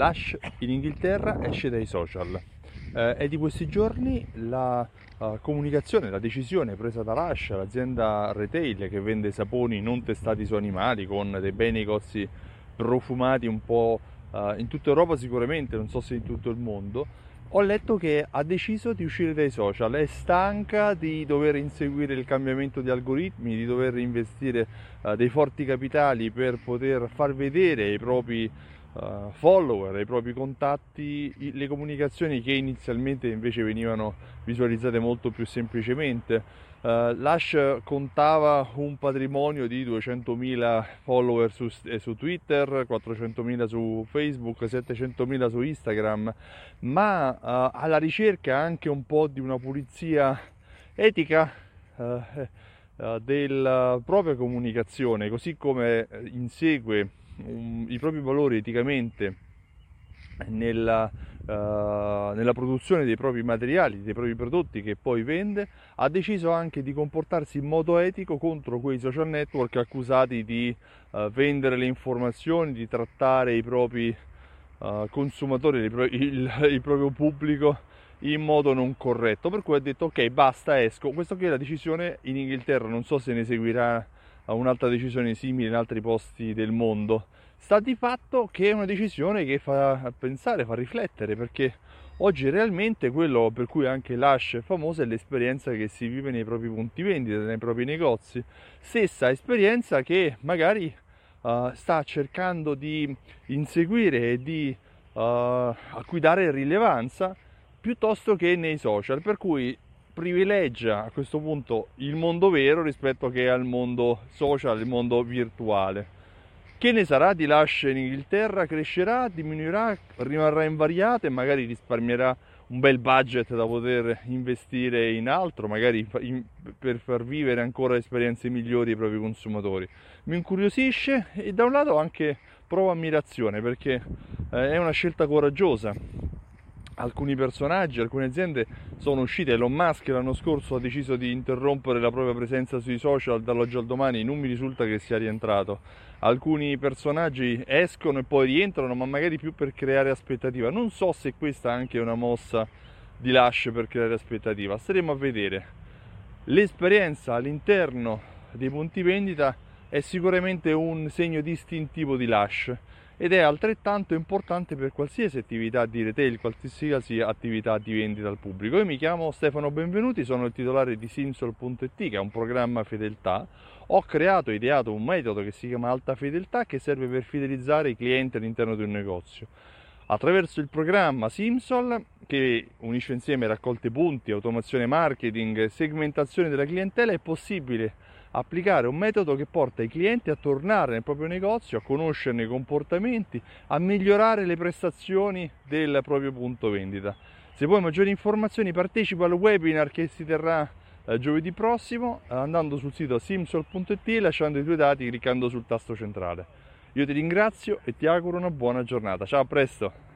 Lush in Inghilterra esce dai social. Eh, è di questi giorni la uh, comunicazione, la decisione presa da Lush, l'azienda retail che vende saponi non testati su animali con dei bei negozi profumati un po' uh, in tutta Europa sicuramente, non so se in tutto il mondo, ho letto che ha deciso di uscire dai social, è stanca di dover inseguire il cambiamento di algoritmi, di dover investire uh, dei forti capitali per poter far vedere ai propri uh, follower, ai propri contatti le comunicazioni che inizialmente invece venivano visualizzate molto più semplicemente. Uh, Lush contava un patrimonio di 200.000 follower su, eh, su, Twitter, 400.000 su Facebook, 700.000 su Instagram, ma uh, alla ricerca anche un po' di una pulizia etica uh, della propria comunicazione, così come insegue um, i propri valori eticamente nella, uh, nella, produzione dei propri materiali, dei propri prodotti che poi vende, ha deciso anche di comportarsi in modo etico contro quei social network accusati di uh, vendere le informazioni, di trattare i propri uh, consumatori, il, il, il, proprio pubblico in modo non corretto. Per cui ha detto ok basta esco. Questa qui è la decisione in Inghilterra, non so se ne seguirà un'altra decisione simile in altri posti del mondo sta di fatto che è una decisione che fa pensare, fa riflettere, perché oggi realmente quello per cui anche l'Ash è famosa è l'esperienza che si vive nei propri punti vendita, nei propri negozi. Stessa esperienza che magari uh, sta cercando di inseguire e di uh, a cui dare rilevanza piuttosto che nei social, per cui privilegia a questo punto il mondo vero rispetto che al mondo social, il mondo virtuale. Che ne sarà di Lush in Inghilterra? Crescerà, diminuirà, rimarrà invariata e magari risparmierà un bel budget da poter investire in altro, magari per far vivere ancora esperienze migliori ai propri consumatori. Mi incuriosisce e da un lato anche provo ammirazione perché eh, è una scelta coraggiosa alcuni personaggi, alcune aziende sono uscite. Elon Musk l'anno scorso ha deciso di interrompere la propria presenza sui social dall'oggi al domani, non mi risulta che sia rientrato. Alcuni personaggi escono e poi rientrano, ma magari più per creare aspettativa. Non so se questa è anche una mossa di Lush per creare aspettativa, staremo a vedere. L'esperienza all'interno dei punti vendita è sicuramente un segno distintivo di Lush ed è altrettanto importante per qualsiasi attività di retail, qualsiasi attività di vendita al pubblico. Io mi chiamo Stefano Benvenuti, sono il titolare di Simsol.it che è un programma fedeltà. Ho creato e ideato un metodo che si chiama Alta Fedeltà che serve per fidelizzare i clienti all'interno di un negozio. Attraverso il programma Simsol, che unisce insieme raccolte punti, automazione marketing segmentazione della clientela, è possibile applicare un metodo che porta i clienti a tornare nel proprio negozio, a conoscerne i comportamenti, a migliorare le prestazioni del proprio punto vendita. Se vuoi maggiori informazioni partecipa al webinar che si terrà eh, giovedì prossimo andando sul sito simsol.it e lasciando i tuoi dati cliccando sul tasto centrale. Io ti ringrazio e ti auguro una buona giornata. Ciao, a presto!